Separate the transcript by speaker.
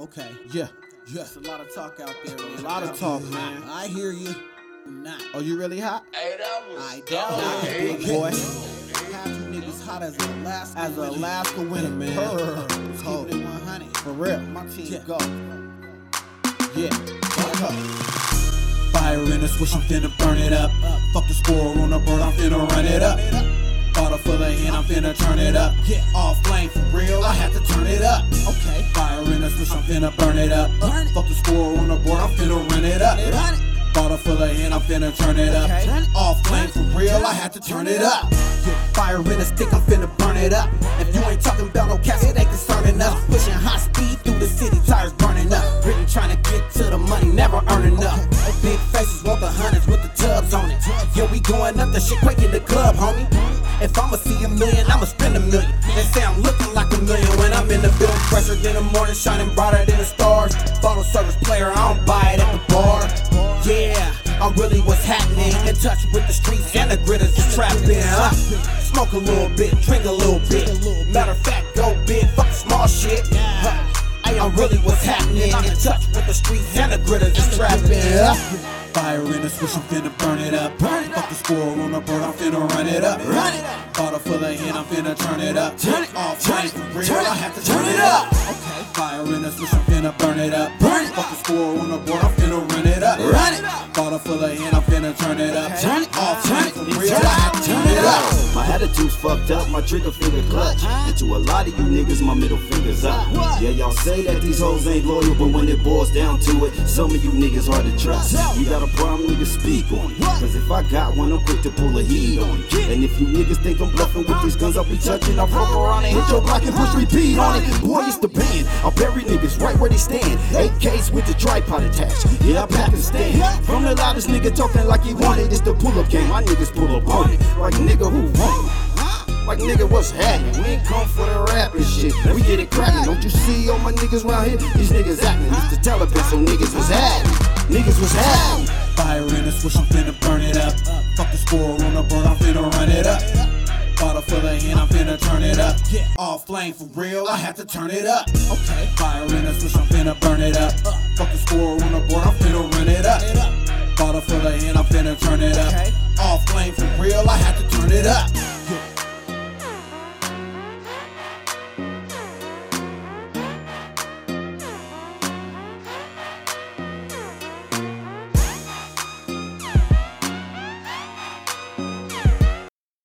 Speaker 1: Okay.
Speaker 2: Yeah, yeah.
Speaker 1: There's a lot of talk out there, man.
Speaker 2: A lot of talk, man.
Speaker 1: I hear you. Not.
Speaker 2: Oh, you really hot?
Speaker 3: Hey, that was
Speaker 1: I
Speaker 3: dope.
Speaker 1: doubt it,
Speaker 2: Big boy.
Speaker 1: Half you niggas hot as Alaska.
Speaker 2: As a Alaska winner, man.
Speaker 1: Purr.
Speaker 2: Cold.
Speaker 1: Keep it 100.
Speaker 2: For real.
Speaker 1: My team
Speaker 2: Yeah.
Speaker 1: go.
Speaker 2: Yeah. Fuck up. Fire in the switch, I'm finna burn it up. Fuck the score on the bird, I'm finna run it up. Bottle full of hand, I'm finna turn it up. Yeah, all flame for real, I had to turn it up.
Speaker 1: Okay.
Speaker 2: Fire in the switch, I'm finna burn it up.
Speaker 1: Burn it.
Speaker 2: Fuck the score on the board, I'm finna run it up.
Speaker 1: Run it.
Speaker 2: Bottle full of hand, I'm finna turn it up.
Speaker 1: Okay. Turn it.
Speaker 2: All flame for real, I had to turn it up. Yeah, fire in a stick, I'm finna burn it up. If you ain't talking about no cash, it ain't concerning us. Pushing high speed through the city, tires burning up. Really trying to get to the money, never earning up. Big faces want the hundreds with the tubs on it. Yeah, we going up, the shit quaking the club, homie. If I'ma see a million, I'ma spend a million. They say I'm looking like a million when I'm in the building. Fresher than the morning, shining brighter than the stars. Bottle service player, I don't buy it at the bar. Yeah, I'm really what's happening. In touch with the streets and the gritters is trapped in. Huh? Smoke a little bit, drink a little bit. Matter of fact, go big, fuck small shit. Huh. I am really what's happening. I'm in touch with the streets and the gritters is trapped in. Huh? Fire in the switch, I'm finna burn it up. Burn it. Fuck the score on the bird, I'm finna run it up. Run it up. Bottle full of hand, I'm finna turn it up. Turn it off, turn it for real.
Speaker 1: Turn it.
Speaker 2: I have to turn it up.
Speaker 1: Okay.
Speaker 2: Fire in the switch, I'm finna burn it up. Burn it. Fuck the score on the board, I'm full of hand, I'm finna turn it up. Turn it off, turn it for
Speaker 1: Turn it.
Speaker 2: real.
Speaker 1: Turn
Speaker 2: I have to turn it up.
Speaker 4: My attitude's fucked up, my trigger finger clutch. And to a lot of you niggas, my middle finger's up. Yeah, y'all say that these hoes ain't loyal, but when it boils down to it, some of you niggas hard to trust. You got a problem, nigga, speak on it. Cause if I got one, I'm quick to pull a heat on it. And if you niggas think I'm bluffing with these guns, I'll be touching. I'll roll around and hit your block and push repeat on it. Boy, it's the band. I'll bury niggas right where they stand. AKs with the tripod attached. Yeah, I'm Pakistan. From the loudest nigga talking like he wanted. It's the pull up game. My niggas pull up on it. Like nigga who want it. Like nigga, what's happening? We ain't come for the rap and shit. We get it cracking. Don't you see all my niggas round here? These niggas acting. It's the Taliban, so niggas was happening. Niggas was happening.
Speaker 2: Fire in the switch, I'm finna burn it up. Fuck the score on the bird, I'm finna run it up. Bottle full of hand, I'm finna turn it up. Yeah, all flame for real, I have to turn it up. Okay, fire in the switch, I'm finna burn it up. Fuck the turn it up.
Speaker 1: Okay.
Speaker 2: All flame for real, I have to turn it up.